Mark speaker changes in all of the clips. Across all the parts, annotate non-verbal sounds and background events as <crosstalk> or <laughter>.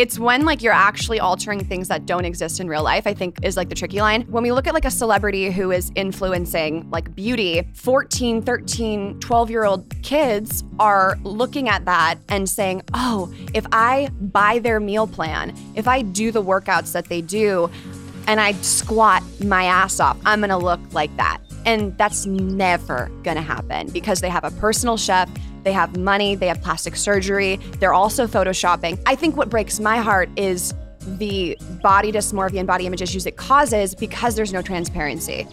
Speaker 1: It's when like you're actually altering things that don't exist in real life, I think is like the tricky line. When we look at like a celebrity who is influencing like beauty, 14, 13, 12 year old kids are looking at that and saying, oh, if I buy their meal plan, if I do the workouts that they do, and I squat my ass off, I'm gonna look like that. And that's never gonna happen because they have a personal chef, they have money, they have plastic surgery, they're also photoshopping. I think what breaks my heart is the body dysmorphia and body image issues it causes because there's no transparency.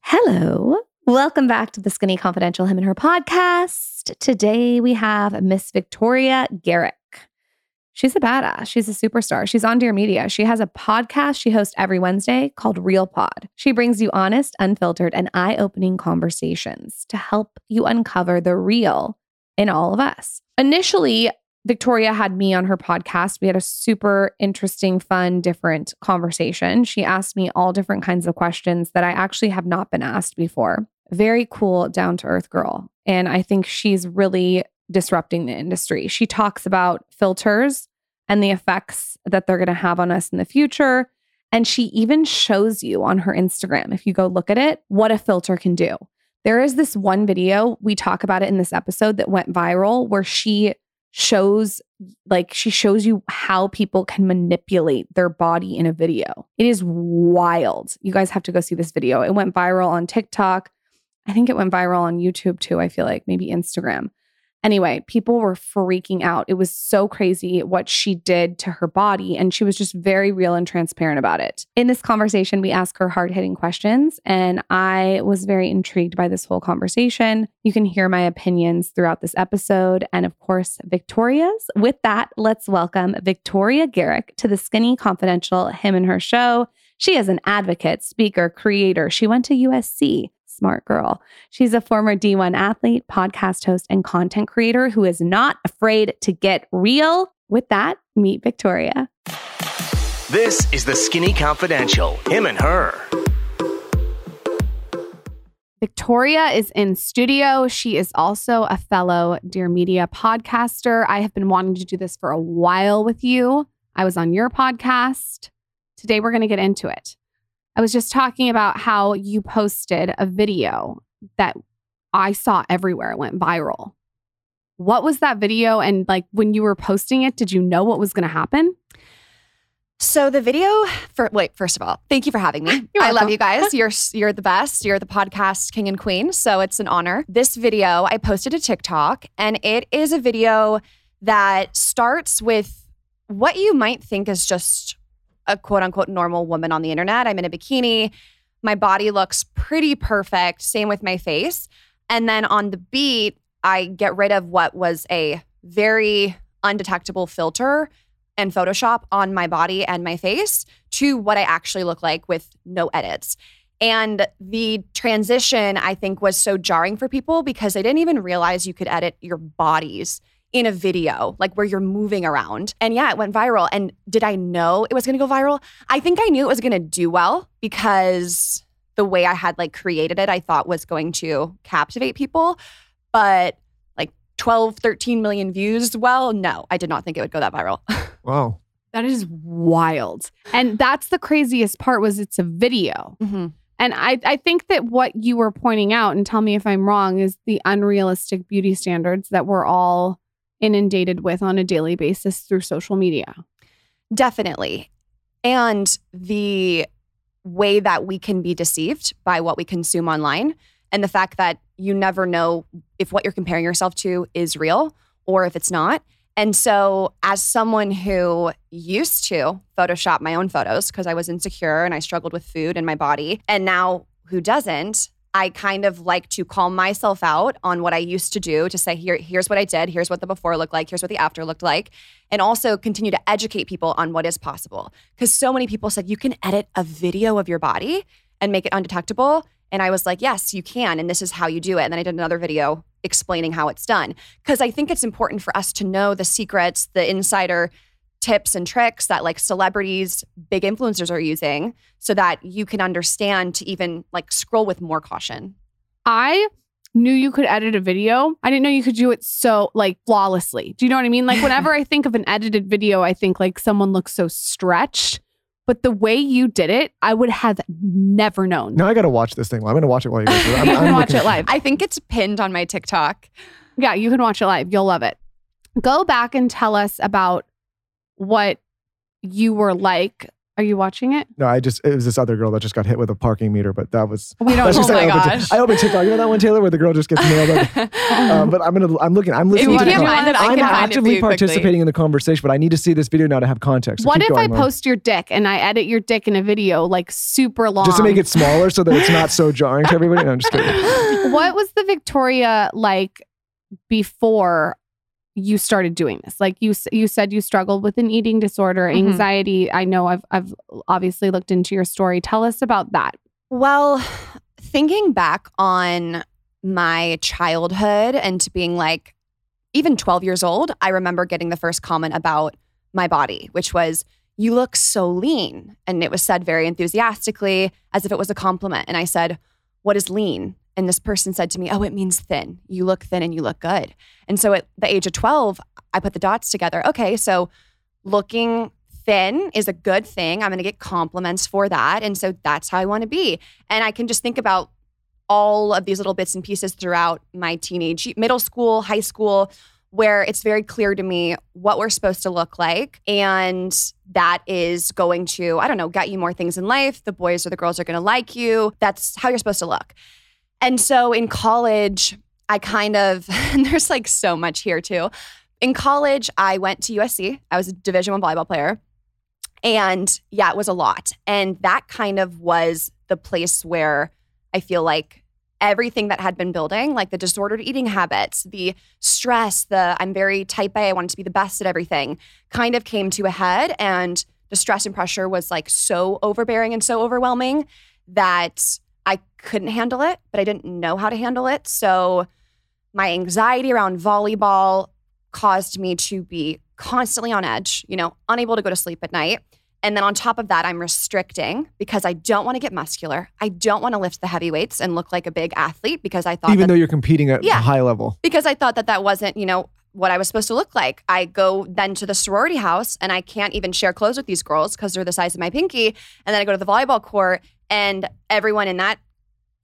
Speaker 2: Hello. Welcome back to the Skinny Confidential Him and Her podcast. Today we have Miss Victoria Garrick. She's a badass. She's a superstar. She's on Dear Media. She has a podcast she hosts every Wednesday called Real Pod. She brings you honest, unfiltered, and eye opening conversations to help you uncover the real in all of us. Initially, Victoria had me on her podcast. We had a super interesting, fun, different conversation. She asked me all different kinds of questions that I actually have not been asked before. Very cool, down to earth girl. And I think she's really disrupting the industry. She talks about filters and the effects that they're going to have on us in the future. And she even shows you on her Instagram, if you go look at it, what a filter can do. There is this one video, we talk about it in this episode that went viral where she shows like she shows you how people can manipulate their body in a video. It is wild. You guys have to go see this video. It went viral on TikTok. I think it went viral on YouTube too, I feel like, maybe Instagram. Anyway, people were freaking out. It was so crazy what she did to her body, and she was just very real and transparent about it. In this conversation, we ask her hard hitting questions, and I was very intrigued by this whole conversation. You can hear my opinions throughout this episode, and of course, Victoria's. With that, let's welcome Victoria Garrick to the Skinny Confidential Him and Her show. She is an advocate, speaker, creator. She went to USC smart girl. She's a former D1 athlete, podcast host, and content creator who is not afraid to get real. With that, meet Victoria.
Speaker 3: This is the Skinny Confidential. Him and her.
Speaker 4: Victoria is in studio. She is also a fellow Dear Media podcaster. I have been wanting to do this for a while with you. I was on your podcast. Today, we're going to get into it. I was just talking about how you posted a video that I saw everywhere. It went viral. What was that video? And like when you were posting it, did you know what was going to happen?
Speaker 1: So the video for wait, first of all, thank you for having me. <laughs> I love you guys. <laughs> You're you're the best. You're the podcast king and queen. So it's an honor. This video I posted to TikTok and it is a video that starts with what you might think is just a quote unquote normal woman on the internet. I'm in a bikini. My body looks pretty perfect. Same with my face. And then on the beat, I get rid of what was a very undetectable filter and Photoshop on my body and my face to what I actually look like with no edits. And the transition, I think, was so jarring for people because they didn't even realize you could edit your bodies in a video, like where you're moving around. And yeah, it went viral. And did I know it was gonna go viral? I think I knew it was gonna do well because the way I had like created it, I thought was going to captivate people. But like 12, 13 million views, well, no, I did not think it would go that viral. <laughs>
Speaker 5: Wow.
Speaker 4: That is wild. And that's the craziest part was it's a video.
Speaker 1: mm-hmm.
Speaker 4: And I, I think that what you were pointing out, and tell me if I'm wrong, is the unrealistic beauty standards that we're all inundated with on a daily basis through social media.
Speaker 1: Definitely. And the way that we can be deceived by what we consume online and the fact that you never know if what you're comparing yourself to is real or if it's not. And so, as someone who used to Photoshop my own photos because I was insecure and I struggled with food and my body, and now who doesn't, I kind of like to call myself out on what I used to do to say, here, here's what I did, here's what the before looked like, here's what the after looked like, and also continue to educate people on what is possible. Because so many people said, you can edit a video of your body and make it undetectable. And I was like, yes, you can. And this is how you do it. And then I did another video explaining how it's done. Because I think it's important for us to know the secrets, the insider tips and tricks that like celebrities, big influencers are using so that you can understand to even like scroll with more caution.
Speaker 4: I knew you could edit a video. I didn't know you could do it so like flawlessly. Do you know what I mean? Like whenever <laughs> I think of an edited video, I think like someone looks so stretched. But the way you did it, I would have never known.
Speaker 5: Now I got to watch this thing. I'm going to watch it while you guys do it. I'm, <laughs>
Speaker 4: you can
Speaker 5: I'm
Speaker 4: watch
Speaker 5: looking-
Speaker 4: it live.
Speaker 1: I think it's pinned on my TikTok.
Speaker 4: Yeah, you can watch it live. You'll love it. Go back and tell us about what you were like. Are you watching it?
Speaker 5: No, I just it was this other girl that just got hit with a parking meter, but that was
Speaker 4: We don't. <laughs>
Speaker 1: Oh my
Speaker 5: I
Speaker 1: gosh.
Speaker 5: I opened TikTok. You know that one, Taylor, where the girl just gets nailed. Up? um, <laughs> but I'm gonna I'm looking I'm
Speaker 1: If
Speaker 5: listening
Speaker 1: you
Speaker 5: to the
Speaker 1: can't find it, I
Speaker 5: I'm
Speaker 1: can find it
Speaker 5: actively
Speaker 1: you quickly.
Speaker 5: participating in the conversation, but I need to see this video now to have context. So
Speaker 4: what if I
Speaker 5: going, Lauryn.
Speaker 4: post your dick and I edit your dick in a video like super long?
Speaker 5: just to make it smaller so that it's not so jarring to everybody? No, I'm just kidding. <laughs>
Speaker 4: what was the Victoria like before you started doing this? Like you you said you struggled with an eating disorder,
Speaker 1: Mhm.
Speaker 4: anxiety. I know I've I've obviously looked into your story. Tell us about that.
Speaker 1: Well, thinking back on my childhood and to being like, even 12 years old, I remember getting the first comment about my body, which was, You look so lean. And it was said very enthusiastically as if it was a compliment. And I said, What is lean? And this person said to me, Oh, it means thin. You look thin and you look good. And so at the age of 12, I put the dots together. Okay, so looking thin is a good thing. I'm going to get compliments for that. And so that's how I want to be. And I can just think about all of these little bits and pieces throughout my teenage, middle school, high school, where it's very clear to me what we're supposed to look like. And that is going to, I don't know, get you more things in life. The boys or the girls are going to like you. That's how you're supposed to look. And so in college, I kind of, <laughs> there's like so much here too. In college, I went to USC. I was a Division One volleyball player. And yeah, it was a lot. And that kind of was the place where I feel like everything that had been building, like the disordered eating habits, the stress, the I'm very type A, I wanted to be the best at everything, kind of came to a head. And the stress and pressure was like so overbearing and so overwhelming that couldn't handle it, but I didn't know how to handle it. So my anxiety around volleyball caused me to be constantly on edge, you know, unable to go to sleep at night. And then on top of that, I'm restricting because I don't want to get muscular. I don't want to lift the heavy weights and look like a big athlete because I thought
Speaker 5: Even
Speaker 1: that,
Speaker 5: though you're competing at
Speaker 1: Yeah.
Speaker 5: a high level.
Speaker 1: because I thought that that wasn't, you know, what I was supposed to look like. I go then to the sorority house and I can't even share clothes with these girls because they're the size of my pinky. And then I go to the volleyball court and everyone in that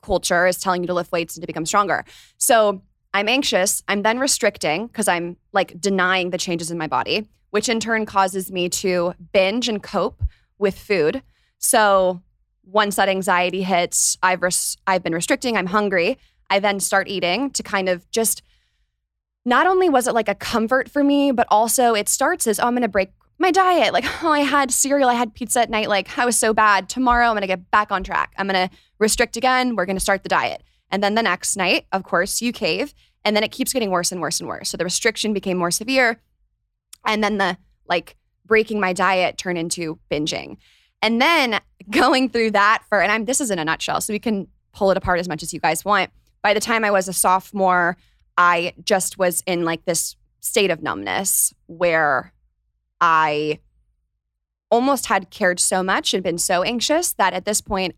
Speaker 1: culture is telling you to lift weights and to become stronger. So I'm anxious. I'm then restricting because I'm like denying the changes in my body, which in turn causes me to binge and cope with food. So once that anxiety hits, I've res- I've been restricting. I'm hungry. I then start eating to kind of just. Not only was it like a comfort for me, but also it starts as oh, I'm going to break my diet. Like <laughs> oh, I had cereal, I had pizza at night. Like I was so bad. Tomorrow I'm going to get back on track. I'm going to restrict again. We're going to start the diet. And then the next night, of course, you cave. And then it keeps getting worse and worse and worse. So the restriction became more severe. And then the like breaking my diet turned into binging. And then <laughs> going through that for, and I'm, this is in a nutshell, so we can pull it apart as much as you guys want. By the time I was a sophomore, I just was in like this state of numbness where I almost had cared so much and been so anxious that at this point,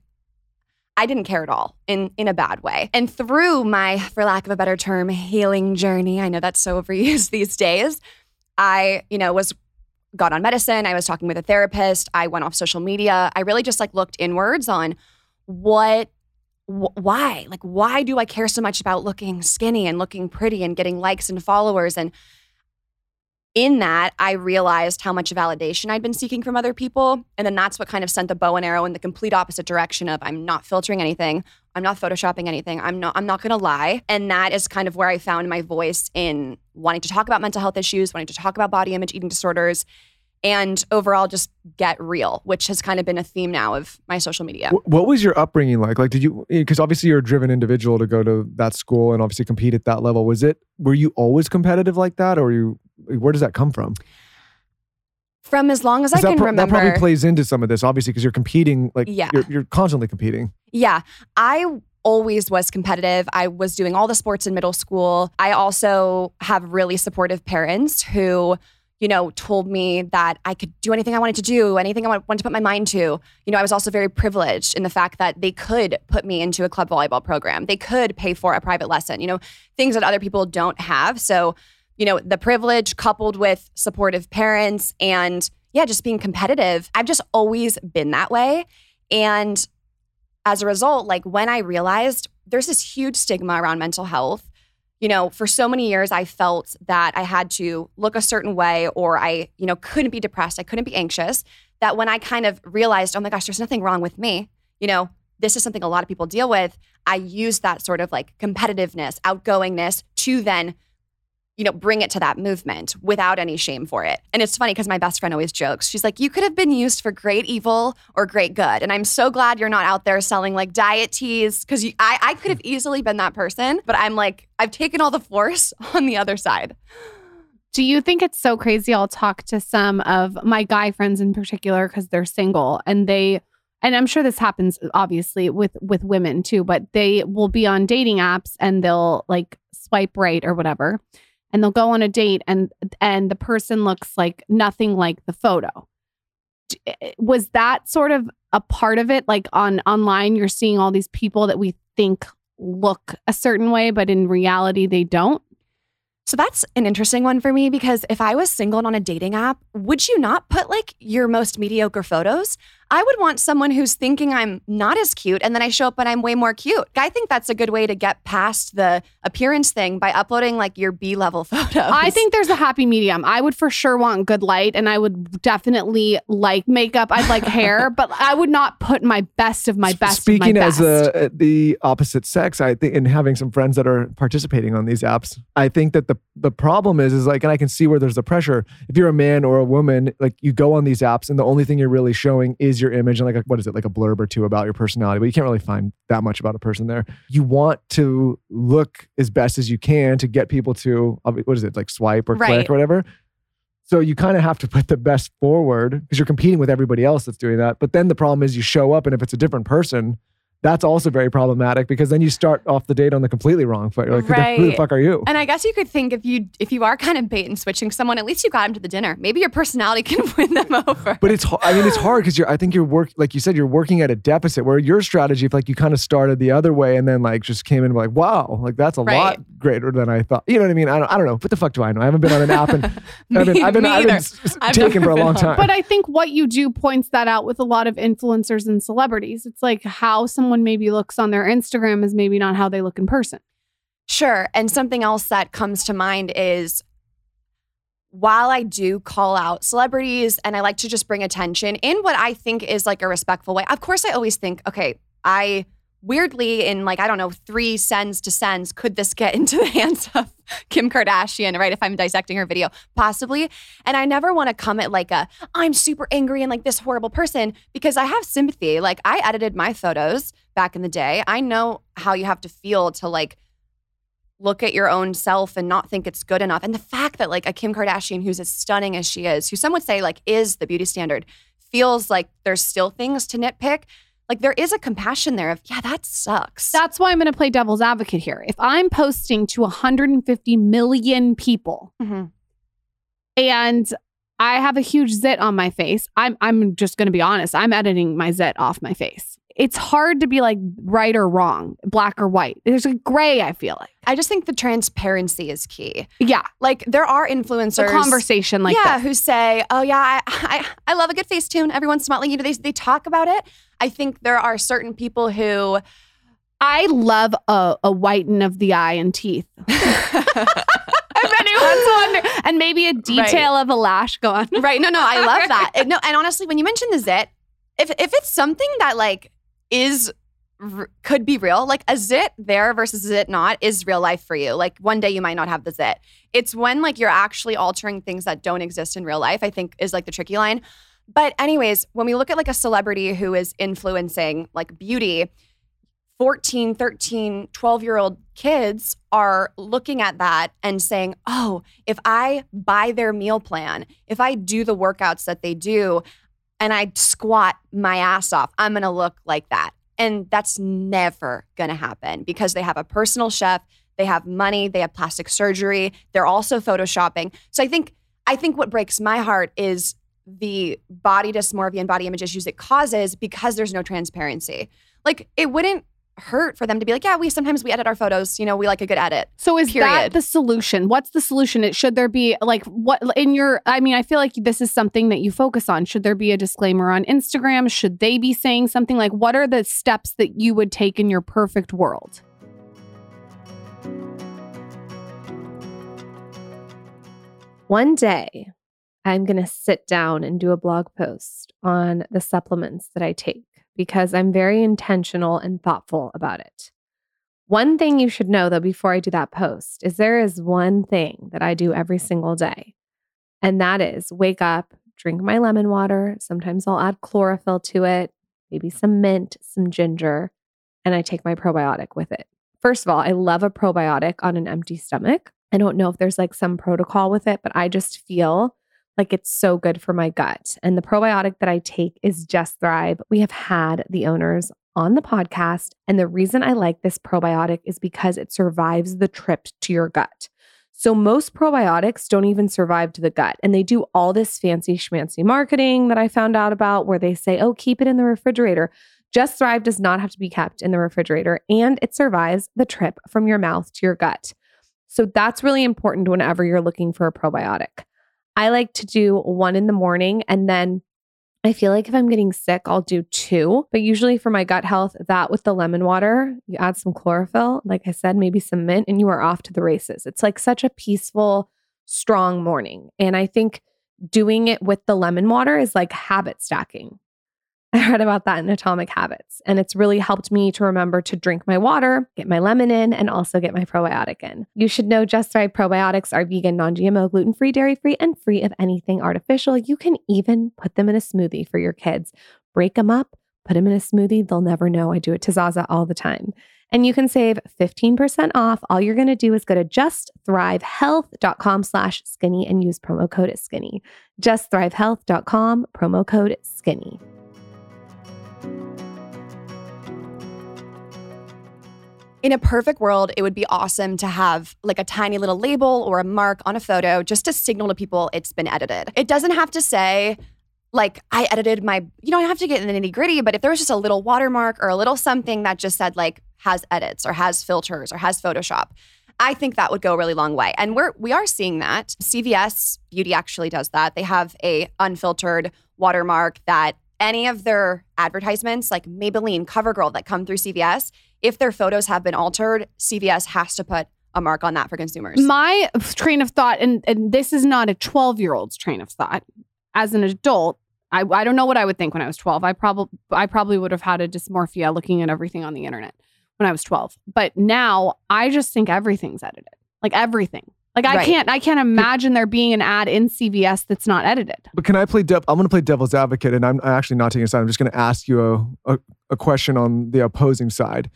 Speaker 1: I didn't care at all in in a bad way. And through my, for lack of a better term, healing journey, I know that's so <laughs> overused these days. I, you know, was got on medicine. I was talking with a therapist. I went off social media. I really just like looked inwards on what wh- why? Like why do I care so much about looking skinny and looking pretty and getting likes and followers and in that, I realized how much validation I'd been seeking from other people. And then that's what kind of sent the bow and arrow in the complete opposite direction of I'm not filtering anything. I'm not photoshopping anything. I'm not I'm not gonna lie. And that is kind of where I found my voice in wanting to talk about mental health issues, wanting to talk about body image, eating disorders. And overall just get real, which has kind of been a theme now of my social media.
Speaker 5: What was your upbringing like? Like, did you? Eh, because obviously you're a driven individual to go to that school and obviously compete at that level. Was it? Were you always competitive like that, or you? Where does that come from?
Speaker 1: From as long as I can
Speaker 5: pro-
Speaker 1: remember.
Speaker 5: that probably plays into some of this, obviously, because you're competing. Like,
Speaker 1: Yeah.
Speaker 5: you're, you're constantly competing.
Speaker 1: Yeah, I always was competitive. I was doing all the sports in middle school. I also have really supportive parents who, you know, told me that I could do anything I wanted to do, anything I wanted to put my mind to. You know, I was also very privileged in the fact that they could put me into a club volleyball program. They could pay for a private lesson, you know, things that other people don't have. So, you know, the privilege coupled with supportive parents and yeah, just being competitive. I've just always been that way. And as a result, like when I realized there's this huge stigma around mental health, you know, for so many years I felt that I had to look a certain way or I, you know, couldn't be depressed, I couldn't be anxious, that when I kind of realized, oh my gosh, there's nothing wrong with me, you know, this is something a lot of people deal with, I used that sort of like competitiveness, outgoingness to then you know, bring it to that movement without any shame for it. And it's funny because my best friend always jokes. She's like, you could have been used for great evil or great good. And I'm so glad you're not out there selling like diet teas because I, I could have easily been that person. But I'm like, I've taken all the force <laughs> on the other side.
Speaker 4: Do you think it's so crazy? I'll talk to some of my guy friends in particular because they're single and they and I'm sure this happens obviously with with women too, but they will be on dating apps and they'll like swipe right or whatever and they'll go on a date and and the person looks like nothing like the photo. Eh, Was that sort of a part of it like on online you're seeing all these people that we think look a certain way but in reality they don't?
Speaker 1: So that's an interesting one for me because if I was single and on a dating app, would you not put like your most mediocre photos? I would want someone who's thinking I'm not as cute and then I show up and I'm way more cute. I think that's a good way to get past the appearance thing by uploading like your B level <laughs> photos.
Speaker 4: I think there's a happy medium. I would for sure want good light and I would definitely like makeup. I'd like <laughs> hair, but I would not put my best of my best.
Speaker 5: Speaking
Speaker 4: of my
Speaker 5: as uh,
Speaker 4: best.
Speaker 5: a, the opposite sex, I think, and having some friends that are participating on these apps, I think that the the problem is, is like, and I can see where there's the pressure. If you're a man or a woman, like you go on these apps, and the only thing you're really showing is your image and like a, what is it, like a blurb or two about your personality, but you can't really find that much about a person there. You want to look as best as you can to get people to what is it, like swipe or
Speaker 1: Right.
Speaker 5: click or whatever. So you kind of have to put the best forward because you're competing with everybody else that's doing that. But then the problem is you show up and if it's a different person, that's also very problematic because then you start off the date on the completely wrong foot. You're like, who, the, who the fuck are you?
Speaker 1: And I guess you could think if you if you are kind of bait and switching someone, at least you got them to the dinner. Maybe your personality <laughs> can win them over.
Speaker 5: But it's, I mean, it's hard because you're, I think you're work, like you said, you're working at a deficit where your strategy, if like you kind of started the other way and then like just came in and were like, wow, like that's a lot greater than I thought. You know what I mean? I don't, I don't know. What the fuck do I know? I haven't been on an app and I've been,
Speaker 1: Me-
Speaker 5: I've been, I've been
Speaker 1: either.
Speaker 5: s- s-
Speaker 1: I've
Speaker 5: taken for a long <laughs> time.
Speaker 4: But I think what you do points that out with a lot of influencers and celebrities. It's like how someone maybe looks on their Instagram is maybe not how they look in person.
Speaker 1: Sure. And something else that comes to mind is while I do call out celebrities and I like to just bring attention in what I think is like a respectful way, of course, I always think, okay, I weirdly, in like, I don't know, three sends to sends, could this get <laughs> into the hands of Kim Kardashian, right? If I'm dissecting her video, possibly. And I never want to come at like a, I'm super angry and like this horrible person because I have sympathy. Like, I edited my photos back in the day. I know how you have to feel to like, look at your own self and not think it's good enough. And the fact that like a Kim Kardashian who's as stunning as she is, who some would say like is the beauty standard, feels like there's still things to nitpick. Like there is a compassion there of, yeah, that sucks.
Speaker 4: That's why I'm going to play devil's advocate here. If I'm posting to 150 million people
Speaker 1: Mhm.
Speaker 4: and I have a huge zit on my face, I'm I'm just going to be honest. I'm editing my zit off my face. It's hard to be like right or wrong, black or white. There's a gray. I feel like,
Speaker 1: I just think the transparency is key.
Speaker 4: yeah,
Speaker 1: Like there are
Speaker 4: it's a
Speaker 1: influencers.
Speaker 4: conversation like
Speaker 1: yeah,
Speaker 4: that.
Speaker 1: who say, "Oh yeah, I, I I love a good Facetune." Everyone's smiling. You know, they they talk about it. I think there are certain people who
Speaker 4: I love a, a whiten of the eye and teeth. <laughs> if anyone's wondering, and maybe a detail of a lash. Go on.
Speaker 1: Right. No, no, I love that. And <laughs> no, and honestly, when you mention the zit, if if it's something that like is could be real. Like a zit there versus zit not is real life for you. Like one day you might not have the zit. It's when like you're actually altering things that don't exist in real life, I think is like the tricky line. But anyways, when we look at like a celebrity who is influencing like beauty, 14, 13, 12 year old kids are looking at that and saying, oh, if I buy their meal plan, if I do the workouts that they do, and I squat my ass off, I'm gonna look like that. And that's never gonna happen because they have a personal chef, they have money, they have plastic surgery, they're also photoshopping. So I think I think what breaks my heart is the body dysmorphia and body image issues it causes because there's no transparency. Like it wouldn't hurt for them to be like, yeah, we sometimes we edit our photos, you know, we like a good edit.
Speaker 4: So is that the solution? What's the solution? It should there be like what in your I mean, I feel like this is something that you focus on. Should there be a disclaimer on Instagram? Should they be saying something like what are the steps that you would take in your perfect world?
Speaker 2: One day, I'm going to sit down and do a blog post on the supplements that I take because I'm very intentional and thoughtful about it. One thing you should know, though, before I do that post is there is one thing that I do every single day, and that is wake up, drink my lemon water. Sometimes I'll add chlorophyll to it, maybe some mint, some ginger, and I take my probiotic with it. First of all, I love a probiotic on an empty stomach. I don't know if there's like some protocol with it, but I just feel like it's so good for my gut. And the probiotic that I take is Just Thrive. We have had the owners on the podcast. And the reason I like this probiotic is because it survives the trip to your gut. So most probiotics don't even survive to the gut. And they do all this fancy schmancy marketing that I found out about where they say, oh, keep it in the refrigerator. Just Thrive does not have to be kept in the refrigerator and it survives the trip from your mouth to your gut. So that's really important whenever you're looking for a probiotic. I like to do one in the morning and then I feel like if I'm getting sick, I'll do two. But usually for my gut health, that with the lemon water, you add some chlorophyll, like I said, maybe some mint, and you are off to the races. It's like such a peaceful, strong morning. And I think doing it with the lemon water is like habit stacking. <laughs> I read about that in Atomic Habits, and it's really helped me to remember to drink my water, get my lemon in, and also get my probiotic in. You should know Just Thrive probiotics are vegan, non GMO, gluten free, dairy free, and free of anything artificial. You can even put them in a smoothie for your kids. Break them up, put them in a smoothie. They'll never know. I do it to Zaza all the time. And you can save 15% off. All you're going to do is go to justthrivehealth.com slash skinny and use promo code skinny. Justthrivehealth.com, promo code skinny.
Speaker 1: In a perfect world, it would be awesome to have like a tiny little label or a mark on a photo just to signal to people it's been edited. It doesn't have to say, like, I edited my, you don't have to get in the nitty gritty, but if there was just a little watermark or a little something that just said, like, has edits or has filters or has Photoshop, I think that would go a really long way. And we're we are seeing that. CVS Beauty actually does that. They have a unfiltered watermark that any of their advertisements, like Maybelline, CoverGirl, that come through CVS, if their photos have been altered, CVS has to put a mark on that for consumers.
Speaker 4: My train of thought, and, and this is not a 12 year old's train of thought. As an adult, I, I don't know what I would think when I was 12. I probably I probably would have had a dysmorphia looking at everything on the internet when I was 12. But now I just think everything's edited. Like everything. Like I
Speaker 1: Right.
Speaker 4: can't I can't imagine there being an ad in CVS that's not edited.
Speaker 5: But can I play dev? I'm going to play devil's advocate, and I'm actually not taking a side. I'm just going to ask you a, a, a question on the opposing side.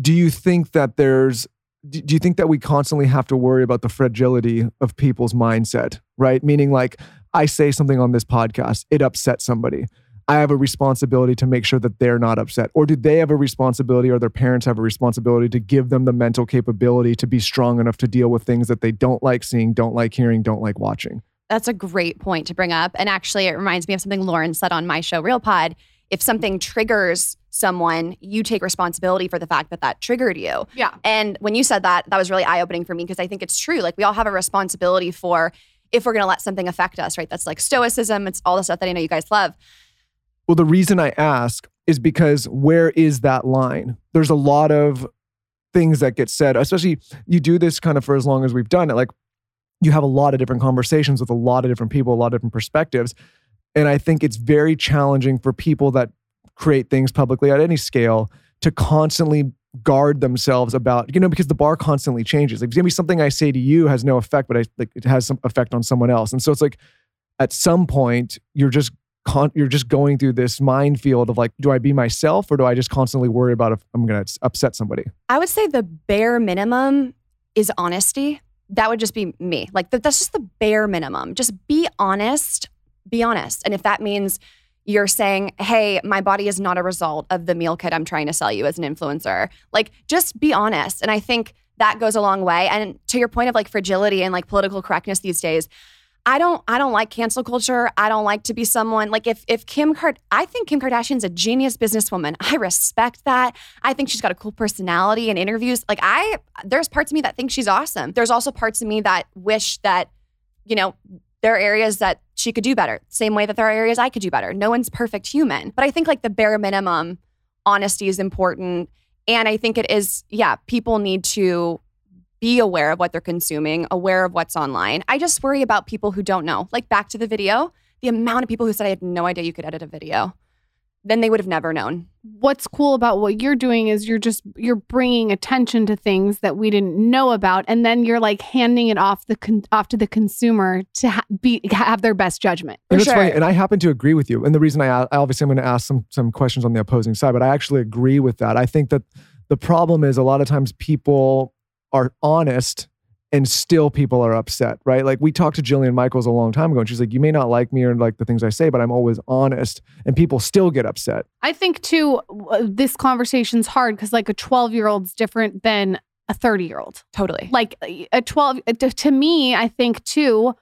Speaker 5: Do you think that there's do you think that we constantly have to worry about the fragility of people's mindset, right? Meaning, like, I say something on this podcast, it upsets somebody. I have a responsibility to make sure that they're not upset. Or do they have a responsibility or their parents have a responsibility to give them the mental capability to be strong enough to deal with things that they don't like seeing, don't like hearing, don't like watching?
Speaker 1: That's a great point to bring up. And actually, it reminds me of something Lauryn said on my show, Real Pod. If something triggers someone, you take responsibility for the fact that that triggered you.
Speaker 4: Yeah.
Speaker 1: And when you said that, that was really eye opening for me because I think it's true. Like, we all have a responsibility for if we're going to let something affect us, right? That's like stoicism. It's all the stuff that I know you guys love.
Speaker 5: Well, the reason I ask is because where is that line? There's a lot of things that get said, especially you do this kind of for as long as we've done it. Like you have a lot of different conversations with a lot of different people, a lot of different perspectives. And I think it's very challenging for people that create things publicly at any scale to constantly guard themselves about you know because the bar constantly changes like maybe something i say to you has no effect but i like it has some effect on someone else and so it's like at some point you're just con- you're just going through this minefield of like do i be myself or do i just constantly worry about if i'm going to upset somebody
Speaker 1: I would say the bare minimum is honesty. That would just be me. Like that's just the bare minimum. Just be honest. Be honest. And if that means you're saying, "Hey, my body is not a result of the meal kit I'm trying to sell you as an influencer," like just be honest. And I think that goes a long way. And to your point of like fragility and like political correctness these days, I don't I don't like cancel culture. I don't like to be someone like if if Kim Card I think Kim Kardashian's a genius businesswoman. I respect that. I think she's got a cool personality and interviews. Like I there's parts of me that think she's awesome. There's also parts of me that wish that you know there are areas that she could do better. Same way that there are areas I could do better. No one's perfect human. But I think like the bare minimum honesty is important and I think it is yeah, people need to be aware of what they're consuming, aware of what's online. I just worry about people who don't know. Like back to the video, the amount of people who said I had no idea you could edit a video. Then they would have never known.
Speaker 4: What's cool about what you're doing is you're just you're bringing attention to things that we didn't know about, and then you're like handing it off the con- off to the consumer to ha- be have their best judgment.
Speaker 5: And
Speaker 1: For
Speaker 5: it's funny, and I happen to agree with you. And the reason I, I obviously I'm going to ask some some questions on the opposing side, but I actually agree with that. I think that the problem is a lot of times people are honest and still people are upset, right? Like we talked to Jillian Michaels a long time ago, and she's like, "You may not like me or like the things I say, but I'm always honest," and people still get upset.
Speaker 4: I think too, uh, this conversation's hard because like a 12 year old's different than a 30 year old.
Speaker 1: Totally.
Speaker 4: Like a 12 uh, to, to me, I think too,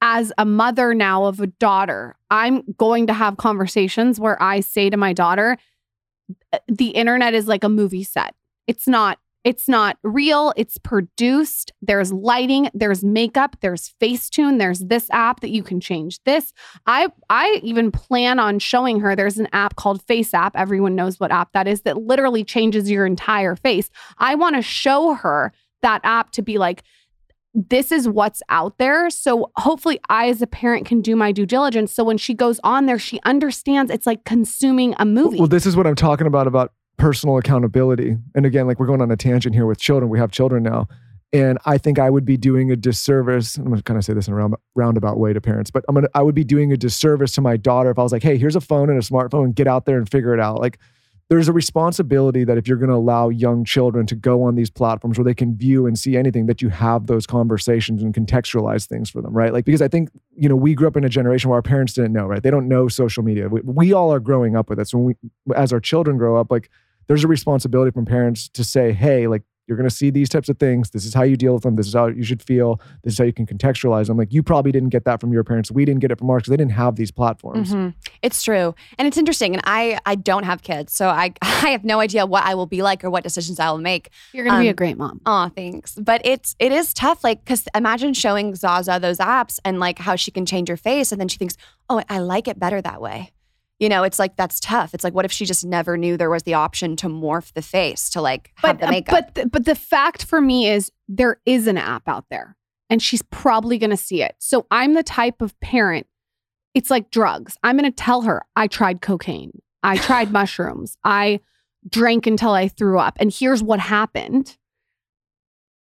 Speaker 4: as a mother now of a daughter, I'm going to have conversations where I say to my daughter, the internet is like a movie set. It's not it's not real, it's produced. There's lighting, there's makeup, there's Facetune, there's this app that you can change this. I I even plan on showing her there's an app called FaceApp. Everyone knows what app that is that literally changes your entire face. I want to show her that app to be like this is what's out there. So hopefully I as a parent can do my due diligence so when she goes on there she understands it's like consuming a movie.
Speaker 5: Well, this is what I'm talking about about personal accountability. And again, like we're going on a tangent here with children. We have children now. And I think I would be doing a disservice. I'm to kind of say this in a round, roundabout way to parents, but I'm to, I would be doing a disservice to my daughter if I was like, hey, here's a phone and a smartphone, get out there and figure it out. Like there's a responsibility that if you're going to allow young children to go on these platforms where they can view and see anything, that you have those conversations and contextualize things for them, right? Like, because I think, you know, we grew up in a generation where our parents didn't know, right? They don't know social media. We, we all are growing up with it. So when we, as our children grow up, like, there's a responsibility from parents to say, hey, like, you're going to see these types of things. This is how you deal with them. This is how you should feel. This is how you can contextualize them. Like, you probably didn't get that from your parents. We didn't get it from ours because they didn't have these platforms.
Speaker 1: Mhm. It's true. And it's interesting. And I I don't have kids. So I <laughs> I have no idea what I will be like or what decisions I will make.
Speaker 4: You're going to be a
Speaker 1: um,
Speaker 4: great mom.
Speaker 1: Oh, thanks. But it's it is tough. Like, cause imagine showing Zaza those apps and like how she can change her face, and then she thinks, oh, I like it better that way. You know, it's like that's tough. It's like, what if she just never knew there was the option to morph the face to like have the
Speaker 4: uh,
Speaker 1: makeup?
Speaker 4: But th- but the fact for me is there is an app out there, and she's probably going to see it. So I'm the type of parent. It's like drugs. I'm going to tell her I tried cocaine. I tried <laughs> mushrooms. I drank until I threw up, and here's what happened.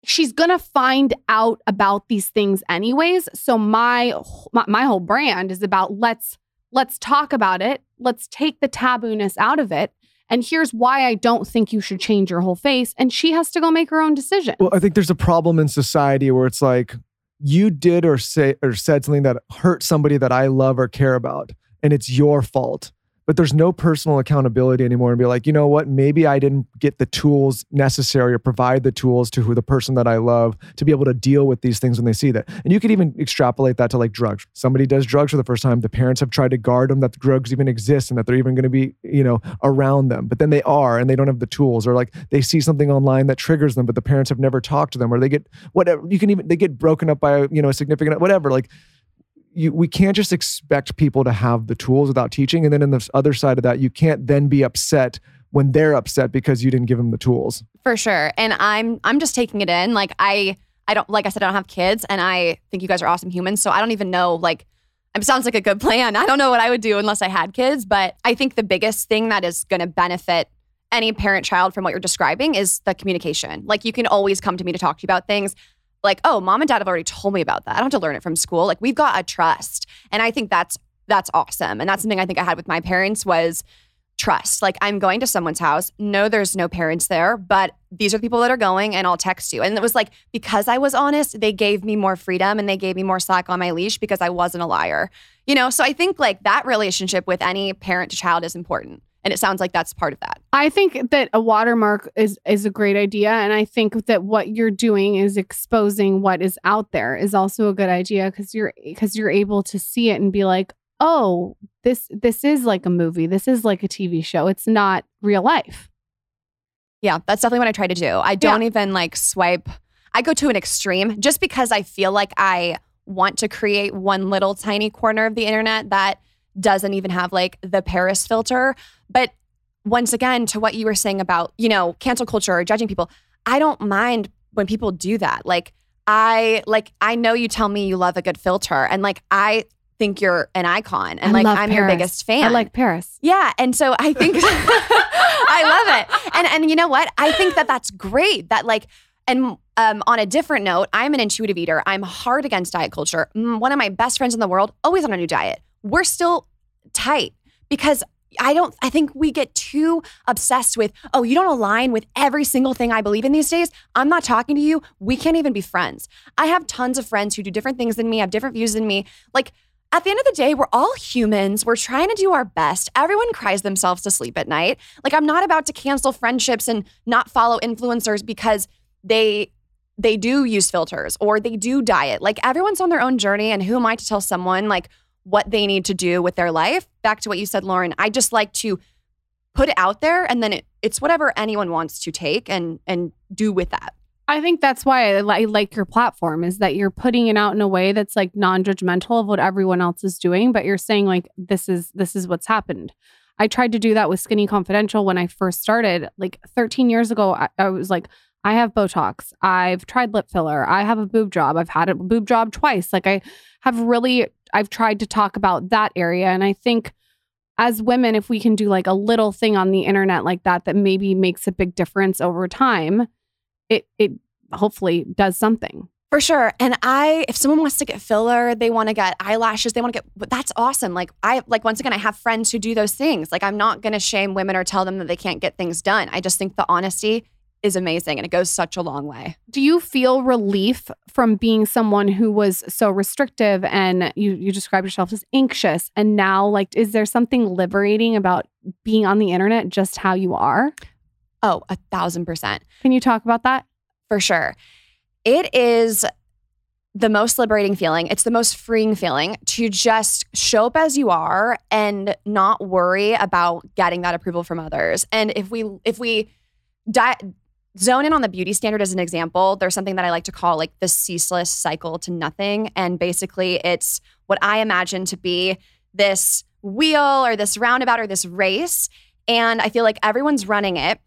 Speaker 4: She's going to find out about these things anyways. So my, my my whole brand is about let's let's talk about it. Let's take the tabooness out of it. And here's why I don't think you should change your whole face. And she has to go make her own decision.
Speaker 5: Well, I think there's a problem in society where it's like you did or say or said something that hurt somebody that I love or care about, and it's your fault. But there's no personal accountability anymore and be like, you know what? Maybe I didn't get the tools necessary or provide the tools to who the person that I love to be able to deal with these things when they see that. And you could even extrapolate that to like drugs. Somebody does drugs for the first time. The parents have tried to guard them that the drugs even exist and that they're even going to be, you know, around them. But then they are and they don't have the tools or like they see something online that triggers them, but the parents have never talked to them or they get whatever. You can even, they get broken up by, you know, a significant, whatever. Like, you, we can't just expect people to have the tools without teaching. And then in the other side of that, you can't then be upset when they're upset because you didn't give them the tools.
Speaker 1: For sure. And I'm I'm just taking it in. Like I I don't like I said I don't have kids and I think you guys are awesome humans. So I don't even know like it sounds like a good plan. I don't know what I would do unless I had kids, but I think the biggest thing that is going to benefit any parent child from what you're describing is the communication. Like you can always come to me to talk to you about things. Like, oh, mom and dad have already told me about that. I don't have to learn it from school. Like we've got a trust. And I think that's that's awesome. And that's something I think I had with my parents was trust. Like I'm going to someone's house. No, there's no parents there, but these are the people that are going and I'll text you. And it was like because I was honest, they gave me more freedom and they gave me more slack on my leash because I wasn't a liar. You know, so I think like that relationship with any parent to child is important. And it sounds like that's part of that.
Speaker 4: I think that a watermark is is a great idea and I think that what you're doing is exposing what is out there is also a good idea cuz you're cuz you're able to see it and be like, "Oh, this this is like a movie. This is like a TV show. It's not real life."
Speaker 1: Yeah, that's definitely what I try to do. I don't even like swipe. I go to an extreme just because I feel like I want to create one little tiny corner of the internet that doesn't even have like the Paris filter. But once again, to what you were saying about, you know, cancel culture or judging people, I don't mind when people do that. Like, I like I know you tell me you love a good filter and like I think you're an icon and
Speaker 4: I
Speaker 1: like I'm your biggest fan.
Speaker 4: I like Paris.
Speaker 1: Yeah, and so I think <laughs> I love it. And and you know what? I think that that's great. That like and um, on a different note, I'm an intuitive eater. I'm hard against diet culture. One of my best friends in the world, always on a new diet. We're still tight because I don't, I think we get too obsessed with, oh, you don't align with every single thing I believe in these days. I'm not talking to you. We can't even be friends. I have tons of friends who do different things than me, have different views than me. Like, at the end of the day, we're all humans. We're trying to do our best. Everyone cries themselves to sleep at night. Like, I'm not about to cancel friendships and not follow influencers because they they do use filters or they do diet. Like everyone's on their own journey and who am I to tell someone like what they need to do with their life? Back to what you said Lauryn, I just like to put it out there and then it, it's whatever anyone wants to take and and do with that.
Speaker 4: I think that's why I, li- I like your platform is that you're putting it out in a way that's like non-judgmental of what everyone else is doing, but you're saying like this is this is what's happened. I tried to do that with Skinny Confidential when I first started, like 13 years ago. I, I was like, I have Botox. I've tried lip filler. I have a boob job. I've had a boob job twice. Like I have really, I've tried to talk about that area, and I think as women, if we can do like a little thing on the internet like that, that maybe makes a big difference over time, it it hopefully does something.
Speaker 1: For sure. And I, if someone wants to get filler, they want to get eyelashes, they want to get, that's awesome. Like, I, like, once again, I have friends who do those things. Like, I'm not going to shame women or tell them that they can't get things done. I just think the honesty is amazing and it goes such a long way.
Speaker 4: Do you feel relief from being someone who was so restrictive and you you described yourself as anxious and now like is there something liberating about being on the internet just how you are?
Speaker 1: Oh, a thousand percent.
Speaker 4: Can you talk about that?
Speaker 1: For sure. It is the most liberating feeling. It's the most freeing feeling to just show up as you are and not worry about getting that approval from others. And if we if we di- zone in on the beauty standard as an example, there's something that I like to call like the ceaseless cycle to nothing. And basically it's what I imagine to be this wheel or this roundabout or this race. And I feel like everyone's running it.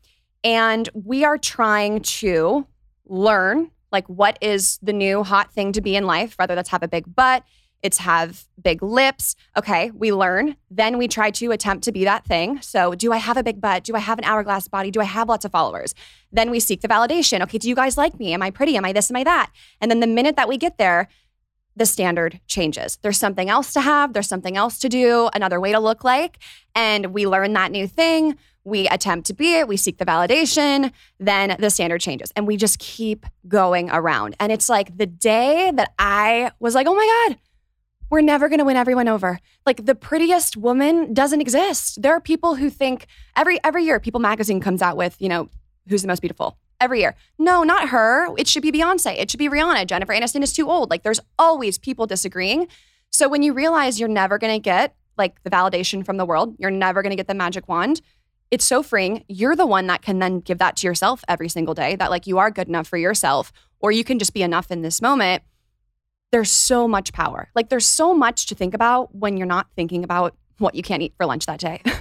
Speaker 1: And we are trying to learn like what is the new hot thing to be in life, whether that's have a big butt, it's have big lips. Okay, we learn. Then we try to attempt to be that thing. So, do I have a big butt? Do I have an hourglass body? Do I have lots of followers? Then we seek the validation. Okay, do you guys like me? Am I pretty? Am I this? Am I that? And then the minute that we get there, the standard changes. There's something else to have, there's something else to do, another way to look like. And we learn that new thing. We attempt to be it, we seek the validation, then the standard changes. And we just keep going around. And it's like the day that I was like, oh my God, we're never going to win everyone over. Like the prettiest woman doesn't exist. There are people who think every every year People magazine comes out with, you know, who's the most beautiful every year. No, not her. It should be Beyonce. It should be Rihanna. Jennifer Aniston is too old. Like there's always people disagreeing. So when you realize you're never going to get like the validation from the world, you're never going to get the magic wand. It's so freeing. You're the one that can then give that to yourself every single day that like you are good enough for yourself or you can just be enough in this moment. There's so much power. Like there's so much to think about when you're not thinking about what you can't eat for lunch that day. <laughs>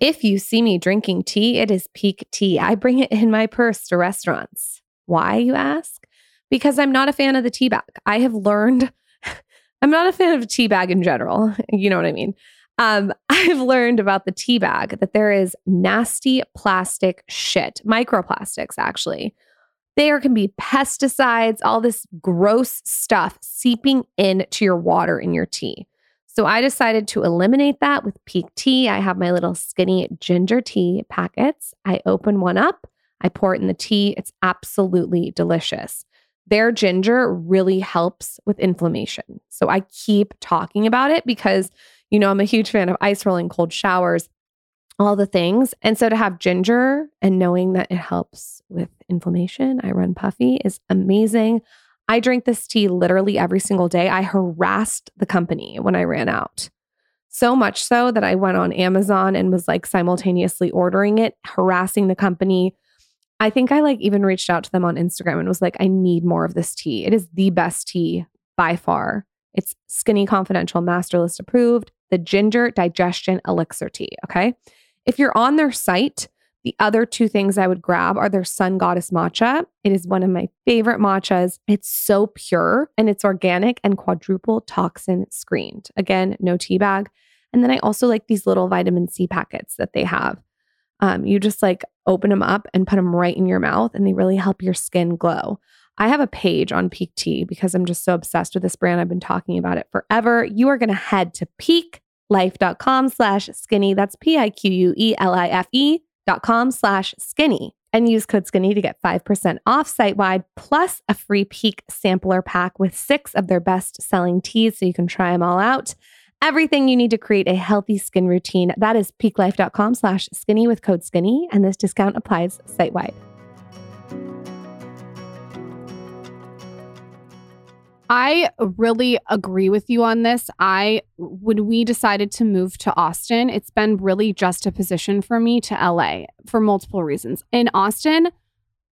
Speaker 2: If you see me drinking tea, it is Pique tea. I bring it in my purse to restaurants. Why, you ask? Because I'm not a fan of the tea bag. I have learned, <laughs> I'm not a fan of tea bag in general. <laughs> You know what I mean? Um, <laughs> I've learned about the tea bag that there is nasty plastic shit, microplastics actually. There can be pesticides, all this gross stuff seeping into your water in your tea. So I decided to eliminate that with Pique Tea. I have my little skinny ginger tea packets. I open one up, I pour it in the tea. It's absolutely delicious. Their ginger really helps with inflammation. So I keep talking about it because, you know, I'm a huge fan of ice rolling, cold showers, all the things. And so to have ginger and knowing that it helps with inflammation, I run puffy is amazing. I drink this tea literally every single day. I harassed the company when I ran out. So much so that I went on Amazon and was like simultaneously ordering it, harassing the company. I think I like even reached out to them on Instagram and was like, I need more of this tea. It is the best tea by far. It's Skinny Confidential Master List approved, the Ginger Digestion Elixir Tea. Okay. If you're on their site, the other two things I would grab are their Sun Goddess matcha. It is one of my favorite matchas. It's so pure and it's organic and quadruple toxin screened. Again, no tea bag. And then I also like these little vitamin C packets that they have. Um, you just like open them up and put them right in your mouth, and they really help your skin glow. I have a page on Pique Tea because I'm just so obsessed with this brand. I've been talking about it forever. You are going to head to piquelife.com slash skinny. That's P-I-Q-U-E-L-I-F-E dot com slash skinny and use code skinny to get 5% off site wide plus a free Pique sampler pack with six of their best selling teas so you can try them all out. Everything you need to create a healthy skin routine. That is piquelife.com slash skinny with code skinny. And this discount applies site wide.
Speaker 4: I really agree with you on this. I when we decided to move to Austin, it's been really just a position for me to LA for multiple reasons. In Austin,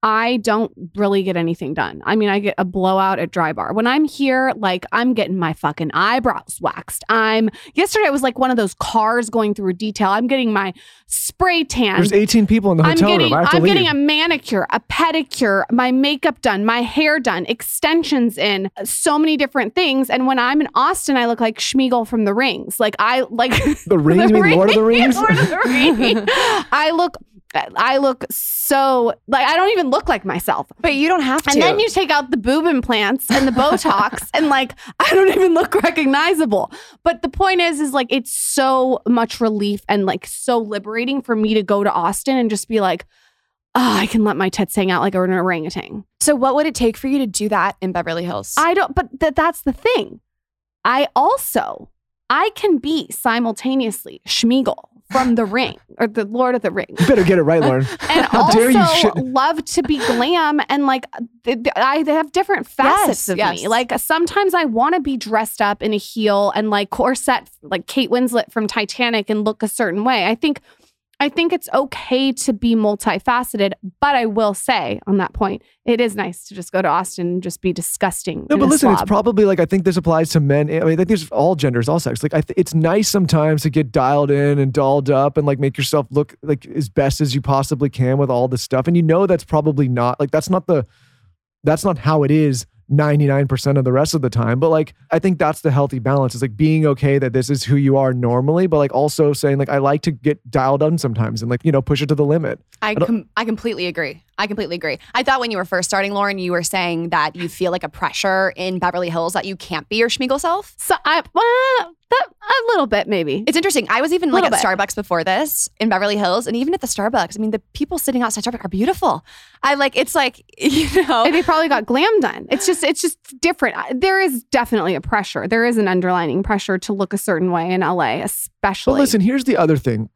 Speaker 4: I don't really get anything done. I mean, I get a blowout at Drybar. When I'm here, like I'm getting my fucking eyebrows waxed. I'm yesterday I was like one of those cars going through a detail. I'm getting my spray tan.
Speaker 5: There's 18 people in the
Speaker 4: I'm
Speaker 5: hotel
Speaker 4: getting
Speaker 5: room. I
Speaker 4: I'm
Speaker 5: leave.
Speaker 4: getting a manicure, a pedicure, my makeup done, my hair done, extensions in, uh, so many different things. And when I'm in Austin, I look like Sméagol from The Rings. Like I like <laughs>
Speaker 5: the rings, <laughs> mean Lord of the Rings?
Speaker 4: Lord of the Rings. <laughs> I look I look so like I don't even look like myself.
Speaker 1: But you don't have to.
Speaker 4: And then you take out the boob implants and the Botox, <laughs> and like I don't even look recognizable. But the point is, is like it's so much relief and like so liberating for me to go to Austin and just be like, oh, I can let my tits hang out like an orangutan.
Speaker 1: so what would it take for you to do that in Beverly Hills?
Speaker 4: I don't, but th- that's the thing. I also I can be simultaneously Sméagol from The Ring or the Lord of the Rings.
Speaker 5: You better get it right, <laughs> Lauryn.
Speaker 4: and
Speaker 5: How
Speaker 4: also
Speaker 5: dare you shit-
Speaker 4: love to be glam and like th- th- I they have different facets
Speaker 1: Yes,
Speaker 4: of
Speaker 1: yes.
Speaker 4: me. Like sometimes I want to be dressed up in a heel and like corset like Kate Winslet from Titanic and look a certain way. I think I think it's okay to be multifaceted, but I will say on that point, it is nice to just go to Austin and just be disgusting.
Speaker 5: No, but listen, it's probably like I think this applies to men. I mean, I think there's all genders, all sex. Like, I th- it's nice sometimes to get dialed in and dolled up and like make yourself look like as best as you possibly can with all this stuff. And you know that's probably not like that's not the that's not how it is 99% of the rest of the time. But like I think that's the healthy balance. Is like being okay that this is who you are normally, but like also saying like I like to get dialed on sometimes and like, you know, push it to the limit.
Speaker 1: I
Speaker 5: don't-
Speaker 1: com- I completely agree. I completely agree. I thought when you were first starting, Lauryn, you were saying that you feel like a pressure in Beverly Hills that you can't be your Sméagol self.
Speaker 4: so I well, that, a little bit maybe.
Speaker 1: It's interesting. I was even like at
Speaker 4: bit.
Speaker 1: Starbucks before this in Beverly Hills, and even at the Starbucks, I mean, the people sitting outside Starbucks are beautiful. I like it's like <laughs> you know.
Speaker 4: And they probably got glam done. It's just it's just different. There is definitely a pressure. There is an underlining pressure to look a certain way in LA, especially.
Speaker 5: But listen, here's the other thing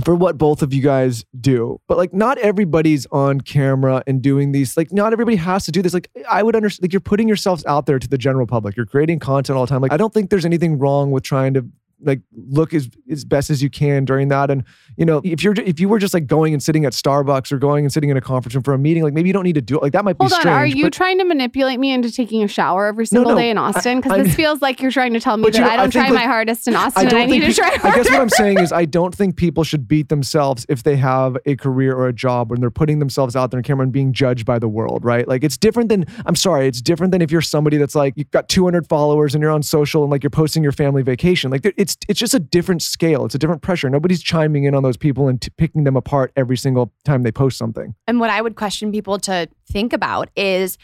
Speaker 5: for what both of you guys do. But like not everybody's on camera and doing these like not everybody has to do this. Like I would understand like you're putting yourselves out there to the general public. You're creating content all the time. Like I don't think there's anything wrong with trying to like look as as best as you can during that. And you know, if you're if you were just like going and sitting at Starbucks or going and sitting in a conference room for a meeting, like maybe you don't need to do it. Like that might
Speaker 4: Hold
Speaker 5: be
Speaker 4: Hold
Speaker 5: on,
Speaker 4: are you
Speaker 5: but-
Speaker 4: trying to manipulate me into taking a shower every single
Speaker 5: no,
Speaker 4: day in Austin? Because this
Speaker 5: I-
Speaker 4: feels like you're trying to tell me that
Speaker 5: you know,
Speaker 4: I
Speaker 5: I
Speaker 4: don't
Speaker 5: think,
Speaker 4: try
Speaker 5: like,
Speaker 4: my hardest in Austin
Speaker 5: I
Speaker 4: and I need to try
Speaker 5: pe- I guess what I'm saying is I don't think people should beat themselves if they have a career or a job when they're putting themselves out there on camera and being judged by the world, right? Like it's different than I'm sorry, it's different than if you're somebody that's like you've got 200 followers and you're on social and like you're posting your family vacation. Like there- it's it's just a different scale. It's a different pressure. Nobody's chiming in on those people and t- picking them apart every single time they post something.
Speaker 1: And what I would question people to think about is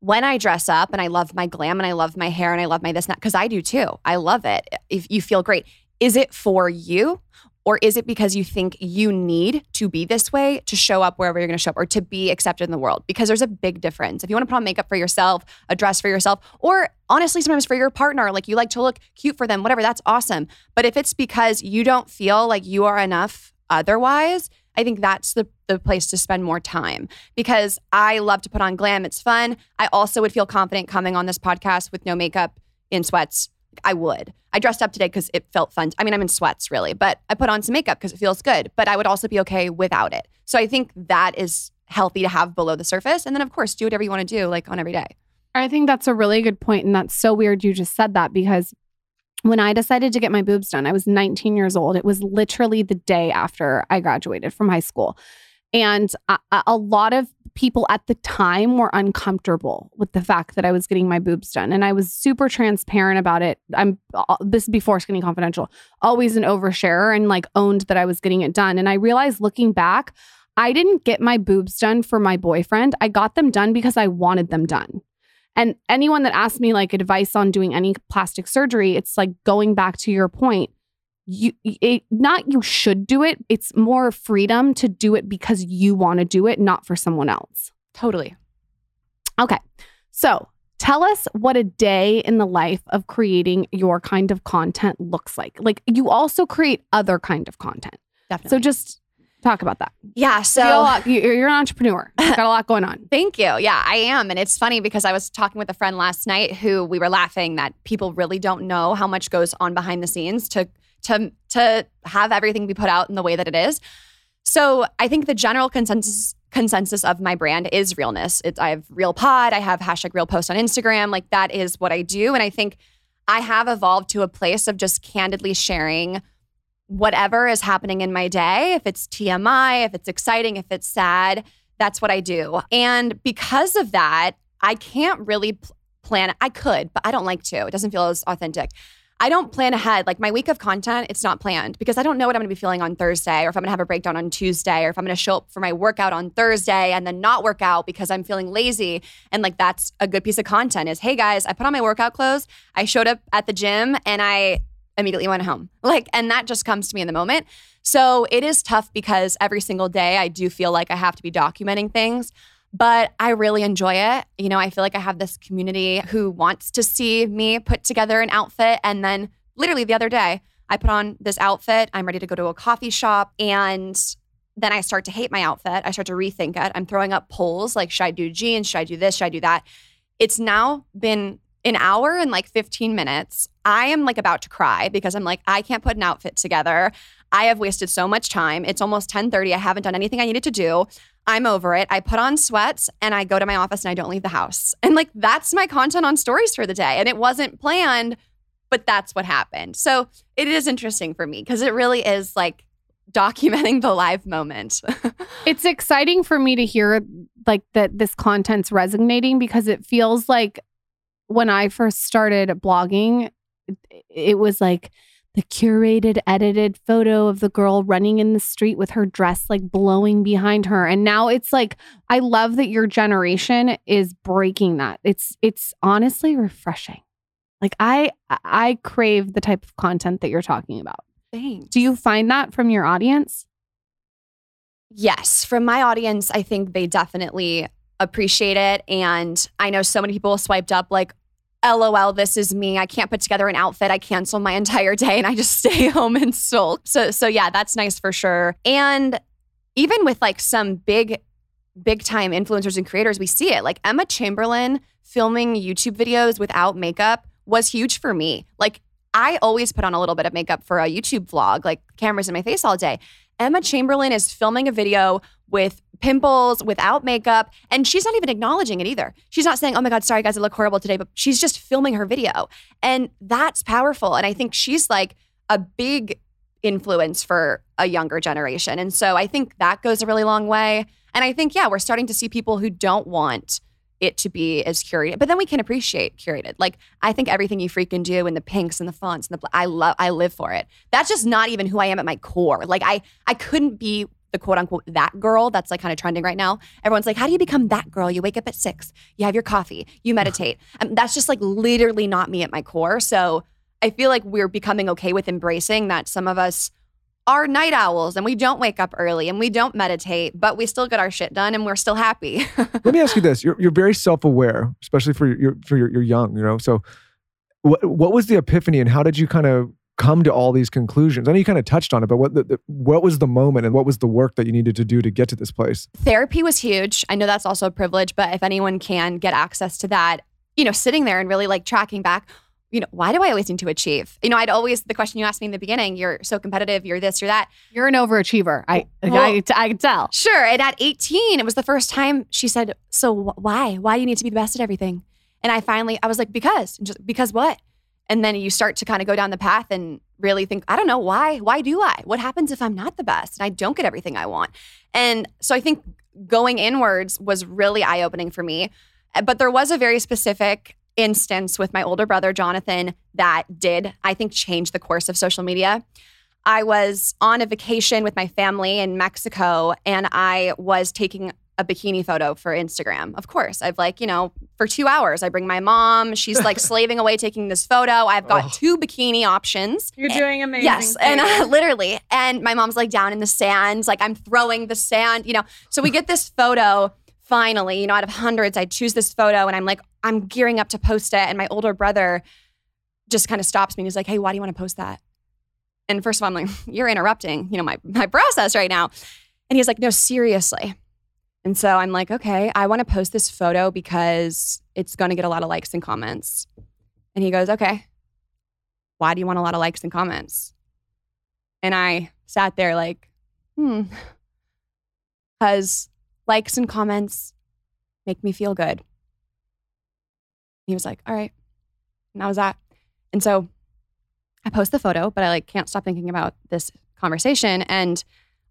Speaker 1: when I dress up and I love my glam and I love my hair and I love my this and that, because I do too. I love it. If you feel great, is it for you? Or is it because you think you need to be this way to show up wherever you're going to show up or to be accepted in the world? Because there's a big difference. If you want to put on makeup for yourself, a dress for yourself, or honestly, sometimes for your partner, like you like to look cute for them, whatever, that's awesome. But if it's because you don't feel like you are enough otherwise, I think that's the, the place to spend more time because I love to put on glam. It's fun. I also would feel confident coming on this podcast with no makeup in sweats. I would. I dressed up today because it felt fun. I mean, I'm in sweats really, but I put on some makeup because it feels good. But I would also be okay without it. So I think that is healthy to have below the surface. And then, of course, do whatever you want to do, like on every day.
Speaker 4: I think that's a really good point, and that's so weird you just said that because when I decided to get my boobs done, I was 19 years old. It was literally the day after I graduated from high school, and a, a- lot of people at the time were uncomfortable with the fact that I was getting my boobs done, and I was super transparent about it. I'm uh, this is before Skinny Confidential, always an oversharer, and like owned that I was getting it done. And I realized looking back. I didn't get my boobs done for my boyfriend. I got them done because I wanted them done. And anyone that asks me like advice on doing any plastic surgery, it's like going back to your point. You it, not you should do it. It's more freedom to do it because you want to do it, not for someone else.
Speaker 1: Totally.
Speaker 4: Okay. So tell us what a day in the life of creating your kind of content looks like. Like you also create other kind of content.
Speaker 1: Definitely.
Speaker 4: So just talk about that.
Speaker 1: yeah.
Speaker 4: So you got a
Speaker 1: So
Speaker 4: lot- you- you're an entrepreneur. <laughs> You got a lot going on.
Speaker 1: Thank you. Yeah, I am. And it's funny because I was talking with a friend last night who we were laughing that people really don't know how much goes on behind the scenes to to to have everything be put out in the way that it is. So I think the general consensus consensus of my brand is realness. It's I have real pod, I have hashtag real post on Instagram. Like that is what I do. And I think I have evolved to a place of just candidly sharing whatever is happening in my day, if it's TMI, if it's exciting, if it's sad, that's what I do. And because of that, I can't really pl- plan. I could, but I don't like to. It doesn't feel as authentic. I don't plan ahead. Like my week of content, it's not planned because I don't know what I'm gonna be feeling on Thursday or if I'm gonna have a breakdown on Tuesday or if I'm gonna show up for my workout on Thursday and then not work out because I'm feeling lazy. And like that's a good piece of content is hey guys, I put on my workout clothes, I showed up at the gym and I immediately went home. <laughs> Like, and that just comes to me in the moment. So it is tough because every single day I do feel like I have to be documenting things, but I really enjoy it. You know, I feel like I have this community who wants to see me put together an outfit. And then literally the other day, I put on this outfit. I'm ready to go to a coffee shop. And then I start to hate my outfit. I start to rethink it. I'm throwing up polls like, should I do jeans? Should I do this? Should I do that? It's now been an hour and like 15 minutes. I am like about to cry because I'm like, I can't put an outfit together. I have wasted so much time. It's almost 10:30. I haven't done anything I needed to do. I'm over it. I put on sweats and I go to my office and I don't leave the house. And like that's my content on stories for the day. And it wasn't planned, but that's what happened. So it is interesting for me because it really is like documenting the live moment. <laughs>
Speaker 4: it's exciting for me to hear like that this content's resonating because it feels like when I first started blogging, it, was like the curated, edited photo of the girl running in the street with her dress like blowing behind her. And now it's like, I love that your generation is breaking that. It's it's honestly refreshing. Like I I crave the type of content that you're talking about.
Speaker 1: Thanks.
Speaker 4: Do you find that from your audience?
Speaker 1: Yes, from my audience, I think they definitely appreciate it. And I know so many people swiped up like, LOL, this is me. I can't put together an outfit. I cancel my entire day and I just <laughs> stay home and sulk. So so yeah, that's nice for sure. And even with like some big big time influencers and creators, we see it. Like Emma Chamberlain filming YouTube videos without makeup was huge for me. Like I always put on a little bit of makeup for a YouTube vlog, like cameras in my face all day. Emma Chamberlain is filming a video with pimples, without makeup, and she's not even acknowledging it either. She's not saying, "Oh my god, sorry guys, I look horrible today," but she's just filming her video. And that's powerful. And I think she's like a big influence for a younger generation. And so I think that goes a really long way. And I think yeah, we're starting to see people who don't want it to be as curated. But then we can appreciate curated. Like I think everything you freaking do and the pinks and the fonts and the I love I live for it. That's just not even who I am at my core. Like I I couldn't be the quote unquote that girl that's like kind of trending right now. Everyone's like, how do you become that girl? You wake up at six, you have your coffee, you meditate. And that's just like literally not me at my core. So I feel like we're becoming okay with embracing that some of us are night owls and we don't wake up early and we don't meditate, but we still get our shit done and we're still happy. <laughs>
Speaker 5: Let me ask you this: You're you're very self aware, especially for your for your, your young. You know, so what what was the epiphany and how did you kind of come to all these conclusions? I know you kind of touched on it, but what the, the, what was the moment and what was the work that you needed to do to get to this place?
Speaker 1: Therapy was huge. I know that's also a privilege, but if anyone can get access to that, you know, sitting there and really like tracking back you know, why do I always need to achieve? You know, I'd always the question you asked me in the beginning, you're so competitive, you're this, you're that.
Speaker 4: You're an overachiever. I
Speaker 1: Well-
Speaker 4: I, I can tell.
Speaker 1: Sure. And at 18, it was the first time she said, "So wh- why? Why do you need to be the best at everything?" And I finally, I was like, "Because." And just because what? And then you start to kind of go down the path and really think, I don't know why. Why do I? What happens if I'm not the best and I don't get everything I want? And so I think going inwards was really eye opening for me. Uh, But there was a very specific instance with my older brother, Jonathan, that did, I think, change the course of social media. I was on a vacation with my family in Mexico and I was taking a bikini photo for Instagram. Of course, I've like, you know, for two hours, I bring my mom. She's like <laughs> slaving away taking this photo. I've got
Speaker 5: Oh.
Speaker 1: two bikini options.
Speaker 6: You're doing amazing.
Speaker 1: Yes, and uh, literally, and my mom's like down in the sand, like I'm throwing the sand, you know. So we get this photo finally, you know, out of hundreds, I choose this photo, and I'm like, I'm gearing up to post it, and my older brother just kind of stops me and he's like, Hey, why do you want to post that? And first of all, I'm like, <laughs> You're interrupting, you know, my my process right now. And he's like, No, seriously. And so I'm like, Okay, I want to post this photo because it's going to get a lot of likes and comments. And he goes, Okay, why do you want a lot of likes and comments? And I sat there like, hmm, <laughs> because likes and comments make me feel good. He was like, all right. And that was that. And so I post the photo, but I like can't stop thinking about this conversation and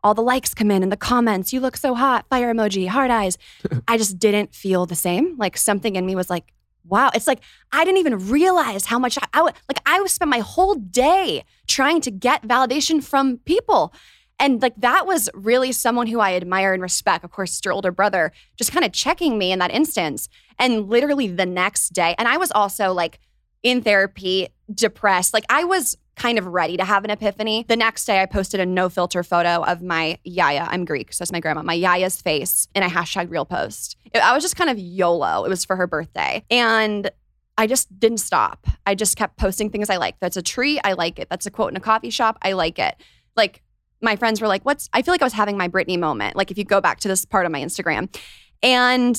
Speaker 1: all the likes come in and the comments, you look so hot, fire emoji, hard eyes. <laughs> I just didn't feel the same. Like something in me was like, wow. It's like I didn't even realize how much I, I would like I would spend my whole day trying to get validation from people. And like that was really someone who I admire and respect. Of course, your older brother just kind of checking me in that instance. And literally the next day, and I was also like in therapy, depressed. Like I was kind of ready to have an epiphany. The next day, I posted a no filter photo of my Yaya. I'm Greek, so that's my grandma, my Yaya's face, and I hashtag real post. It- I was just kind of YOLO. It was for her birthday. And I just didn't stop. I just kept posting things I like. That's a tree. I like it. That's a quote in a coffee shop. I like it. Like my friends were like, what's, I feel like I was having my Britney moment. Like if you go back to this part of my Instagram. And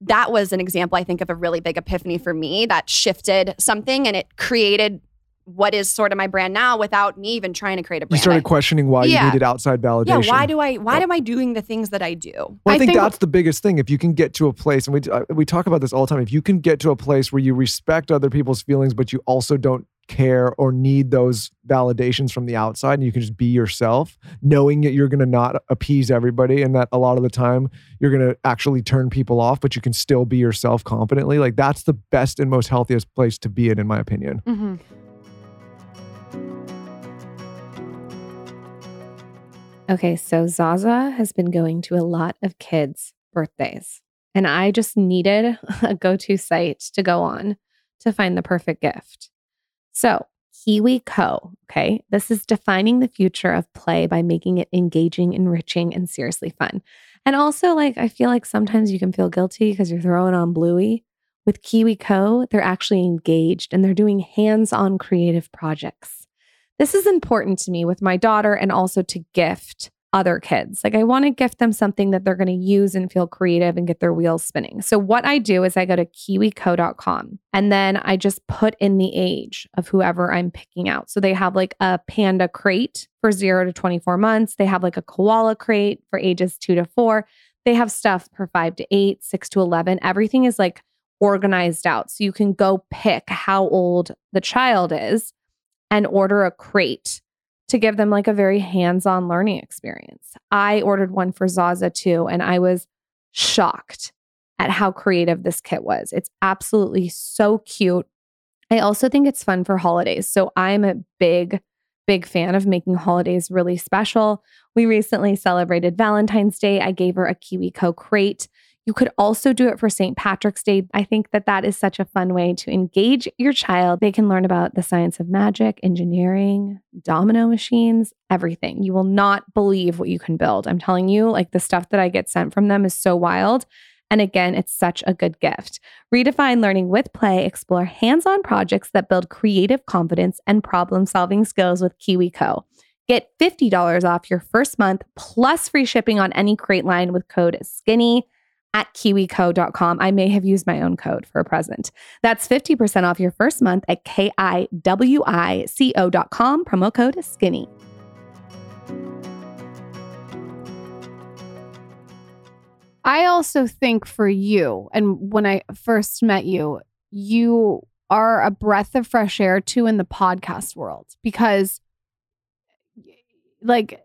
Speaker 1: that was an example, I think, of a really big epiphany for me that shifted something and it created what is sort of my brand now without me even trying to create a brand.
Speaker 5: You
Speaker 1: started
Speaker 5: questioning why
Speaker 1: Yeah.
Speaker 5: you needed outside
Speaker 1: yeah,
Speaker 5: validation.
Speaker 1: why do I why am I doing the things that I do?
Speaker 5: Well, I,
Speaker 4: I
Speaker 5: think,
Speaker 4: think-
Speaker 5: that's the biggest thing. If you can get to a place, and we uh, we talk about this all the time, if you can get to a place where you respect other people's feelings, but you also don't care or need those validations from the outside, and you can just be yourself, knowing that you're going to not appease everybody, and that a lot of the time you're going to actually turn people off, but you can still be yourself confidently. Like that's the best and most healthiest place to be in, in my opinion.
Speaker 1: Mhm.
Speaker 2: Okay, so Zaza has been going to a lot of kids' birthdays, and I just needed <laughs> a go to site to go on to find the perfect gift. So, KiwiCo. Okay, this is defining the future of play by making it engaging, enriching, and seriously fun. And also, like, I feel like sometimes you can feel guilty because you're throwing on Bluey. With KiwiCo., they're actually engaged and they're doing hands on creative projects. This is important to me with my daughter and also to gift other kids. Like I want to gift them something that they're going to use and feel creative and get their wheels spinning. So what I do is I go to kiwico.com and then I just put in the age of whoever I'm picking out. So they have like a panda crate for 0 to 24 months. They have like a koala crate for ages 2 to 4. They have stuff for 5 to 8, 6 to 11. Everything is like organized out. So you can go pick how old the child is and order a crate to give them like a very hands on learning experience. I ordered one for Zaza too, and I was shocked at how creative this kit was. It's absolutely so cute. I also think it's fun for holidays. So I'm a big, big fan of making holidays really special. We recently celebrated Valentine's Day. I gave her a KiwiCo crate. You could also do it for St. Patrick's Day. I think that that is such a fun way to engage your child. They can learn about the science of magic, engineering, domino machines, everything. You will not believe what you can build. I'm telling you, like the stuff that I get sent from them is so wild. And again, it's such a good gift. Redefine learning with play, explore hands on projects that build creative confidence and problem solving skills with KiwiCo. Get $50 off your first month plus free shipping on any crate line with code SKINNY at kiwico.com. I may have used my own code for a present. That's 50% off your first month at kiwico.com, promo code is SKINNY.
Speaker 4: I also think for you, and when I first met you, you are a breath of fresh air too in the podcast world because, like,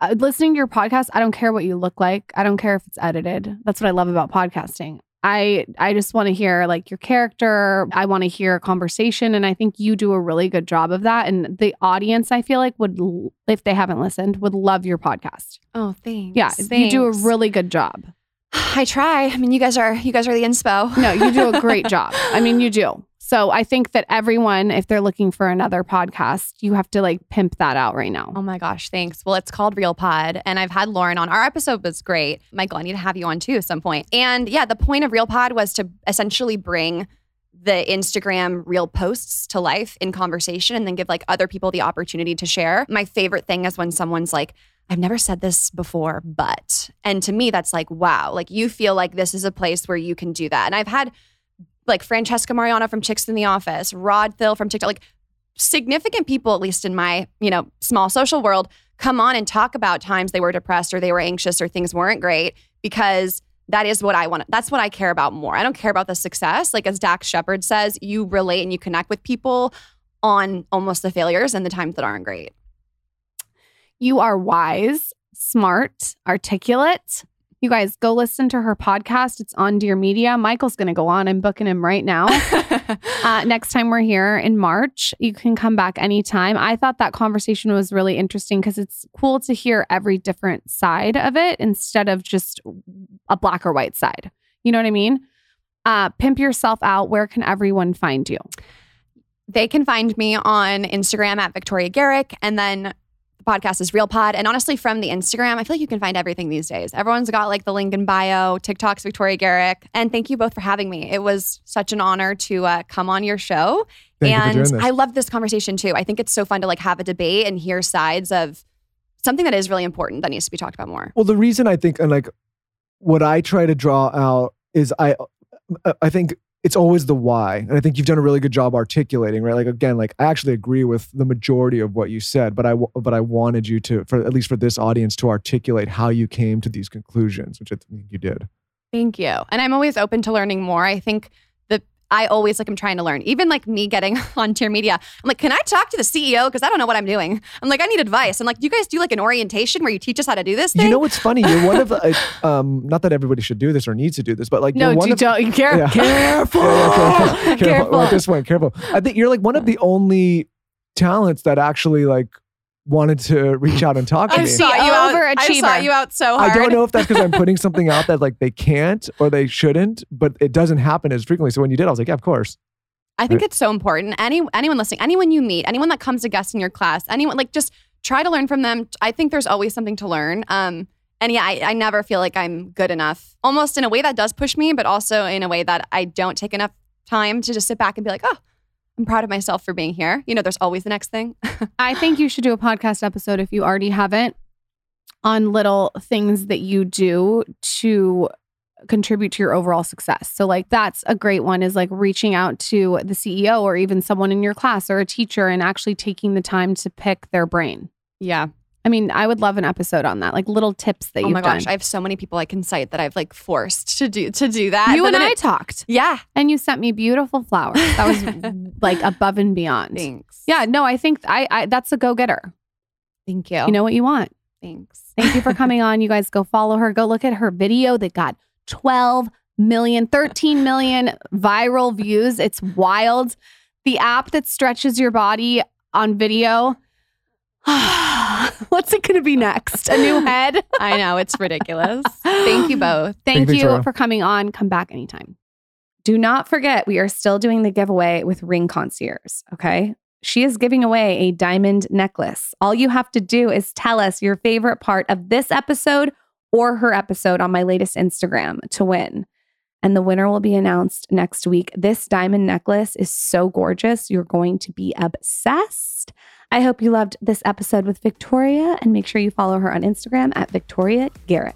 Speaker 4: uh, listening to your podcast, I don't care what you look like. I don't care if it's edited. That's what I love about podcasting. I I just want to hear like your character. I want to hear a conversation and I think you do a really good job of that and the audience I feel like would if they haven't listened would love your podcast.
Speaker 1: Oh, thanks.
Speaker 4: Yeah, you do a really good job. <sighs>
Speaker 1: I try. I mean, you guys are you guys are the inspo.
Speaker 4: No, you do a great <laughs> job. I mean, you do. So I think that everyone, if they're looking for another podcast, you have to like pimp that out right now.
Speaker 1: Oh my gosh, thanks. Well, it's called Real Pod, and I've had Lauryn on. Our episode was great. Michael, I need to have you on too at some point. And yeah, the point of Real Pod was to essentially bring the Instagram real posts to life in conversation and then give like other people the opportunity to share. My favorite thing is when someone's like, I've never said this before, but. And to me, that's like, wow, like you feel like this is a place where you can do that. And I've had like Francesca Mariano from Chicks in the Office, Rod Thill from TikTok, like significant people, at least in my, you know, small social world, come on and talk about times they were depressed or they were anxious or things weren't great because that is what I want. That's what I care about more. I don't care about the success. Like as Dax Shepard says, you relate and you connect with people on almost the failures and the times that aren't great.
Speaker 4: You are wise, smart, articulate. You guys go listen to her podcast. It's on Dear Media. Michael's going to go on. I'm booking him right now. <laughs> uh, next time we're here in March, you can come back anytime. I thought that conversation was really interesting because it's cool to hear every different side of it instead of just a black or white side. You know what I mean? Uh, pimp yourself out. Where can everyone find you?
Speaker 1: They can find me on Instagram at Victoria Garrick and then the podcast is Real Pod. And honestly, from the Instagram, I feel like you can find everything these days. Everyone's got like the link in bio, TikTok's Victoria Garrick. And thank you both for having me. It was such an honor to uh, come on your show.
Speaker 5: Thank
Speaker 1: and. I love this conversation too. I think it's so fun to like have a debate and hear sides of something that is really important that needs to be talked about more.
Speaker 5: Well, the reason I think, and like, what I try to draw out is I, I think it's always the why, and I think you've done a really good job articulating, right? Like again, like I actually agree with the majority of what you said, but I but I wanted you to, for at least for this audience, to articulate how you came to these conclusions, which I think you did.
Speaker 1: Thank you. And I'm always open to learning more. I think I always like I'm trying to learn. Even like me getting <laughs> on Dear Media, I'm like, can I talk to the CEO? Because I don't know what I'm doing. I'm like, I need advice. I'm like, do you guys do like an orientation where you teach us how to do this thing?
Speaker 5: You know what's funny? You're one of <laughs> the, uh, um, not that everybody should do this or needs to do this, but like
Speaker 4: No,
Speaker 5: you're one
Speaker 4: you
Speaker 5: of,
Speaker 4: don't. Care-
Speaker 5: Yeah.
Speaker 4: Careful.
Speaker 5: Yeah, <laughs> yeah, careful, careful,
Speaker 4: Careful.
Speaker 5: At this one, careful. I think you're like one of the only talents that actually like wanted to reach out and talk to you.
Speaker 4: I
Speaker 5: me.
Speaker 4: saw you out- I
Speaker 1: I
Speaker 4: saw
Speaker 1: saw
Speaker 4: you
Speaker 1: you out so hard.
Speaker 5: I don't know if that's because I'm putting <laughs> something out that like they can't or they shouldn't, but it doesn't happen as frequently. So when you did, I was like, yeah, of course.
Speaker 1: I think it's so important. Any anyone listening, anyone you meet, anyone that comes to guest in your class, anyone like just try to learn from them. I think there's always something to learn. Um, and yeah, I, I never feel like I'm good enough. Almost in a way that does push me, but also in a way that I don't take enough time to just sit back and be like, oh, I'm proud of myself for being here. You know, there's always the next thing. <laughs>
Speaker 4: I think you should do a podcast episode if you already haven't on little things that you do to contribute to your overall success. So like that's a great one is like reaching out to the CEO or even someone in your class or a teacher and actually taking the time to pick their brain.
Speaker 1: Yeah.
Speaker 4: I mean, I would love an episode on that, like little tips that
Speaker 1: oh
Speaker 4: you've
Speaker 1: my gosh,
Speaker 4: done.
Speaker 1: I have so many people I can cite that I've like forced to do to do that.
Speaker 4: you
Speaker 1: but
Speaker 4: and I
Speaker 1: it-
Speaker 4: talked,
Speaker 1: yeah.
Speaker 4: and you sent me beautiful flowers. That was <laughs> like above and beyond.
Speaker 1: Thanks.
Speaker 4: Yeah, no, I think I, I that's a go getter.
Speaker 1: Thank you.
Speaker 4: You know what you want.
Speaker 1: Thanks.
Speaker 4: Thank you for coming on. You guys go follow her. Go look at her video that got 12 million, 13 million viral views. It's wild. The app that stretches your body on video. <sighs> <sighs> <laughs> What's it going to be next? A new head? <laughs>
Speaker 1: I know it's ridiculous. Thank you both.
Speaker 4: Thank
Speaker 5: you,
Speaker 4: you
Speaker 5: Victoria.
Speaker 4: for coming on. Come back anytime.
Speaker 2: Do not forget, we are still doing the giveaway with Ring Concierge. Okay. She is giving away a diamond necklace. All you have to do is tell us your favorite part of this episode or her episode on my latest Instagram to win. And the winner will be announced next week. This diamond necklace is so gorgeous. You're going to be obsessed. I hope you loved this episode with Victoria and make sure you follow her on Instagram at Victoria Garrick.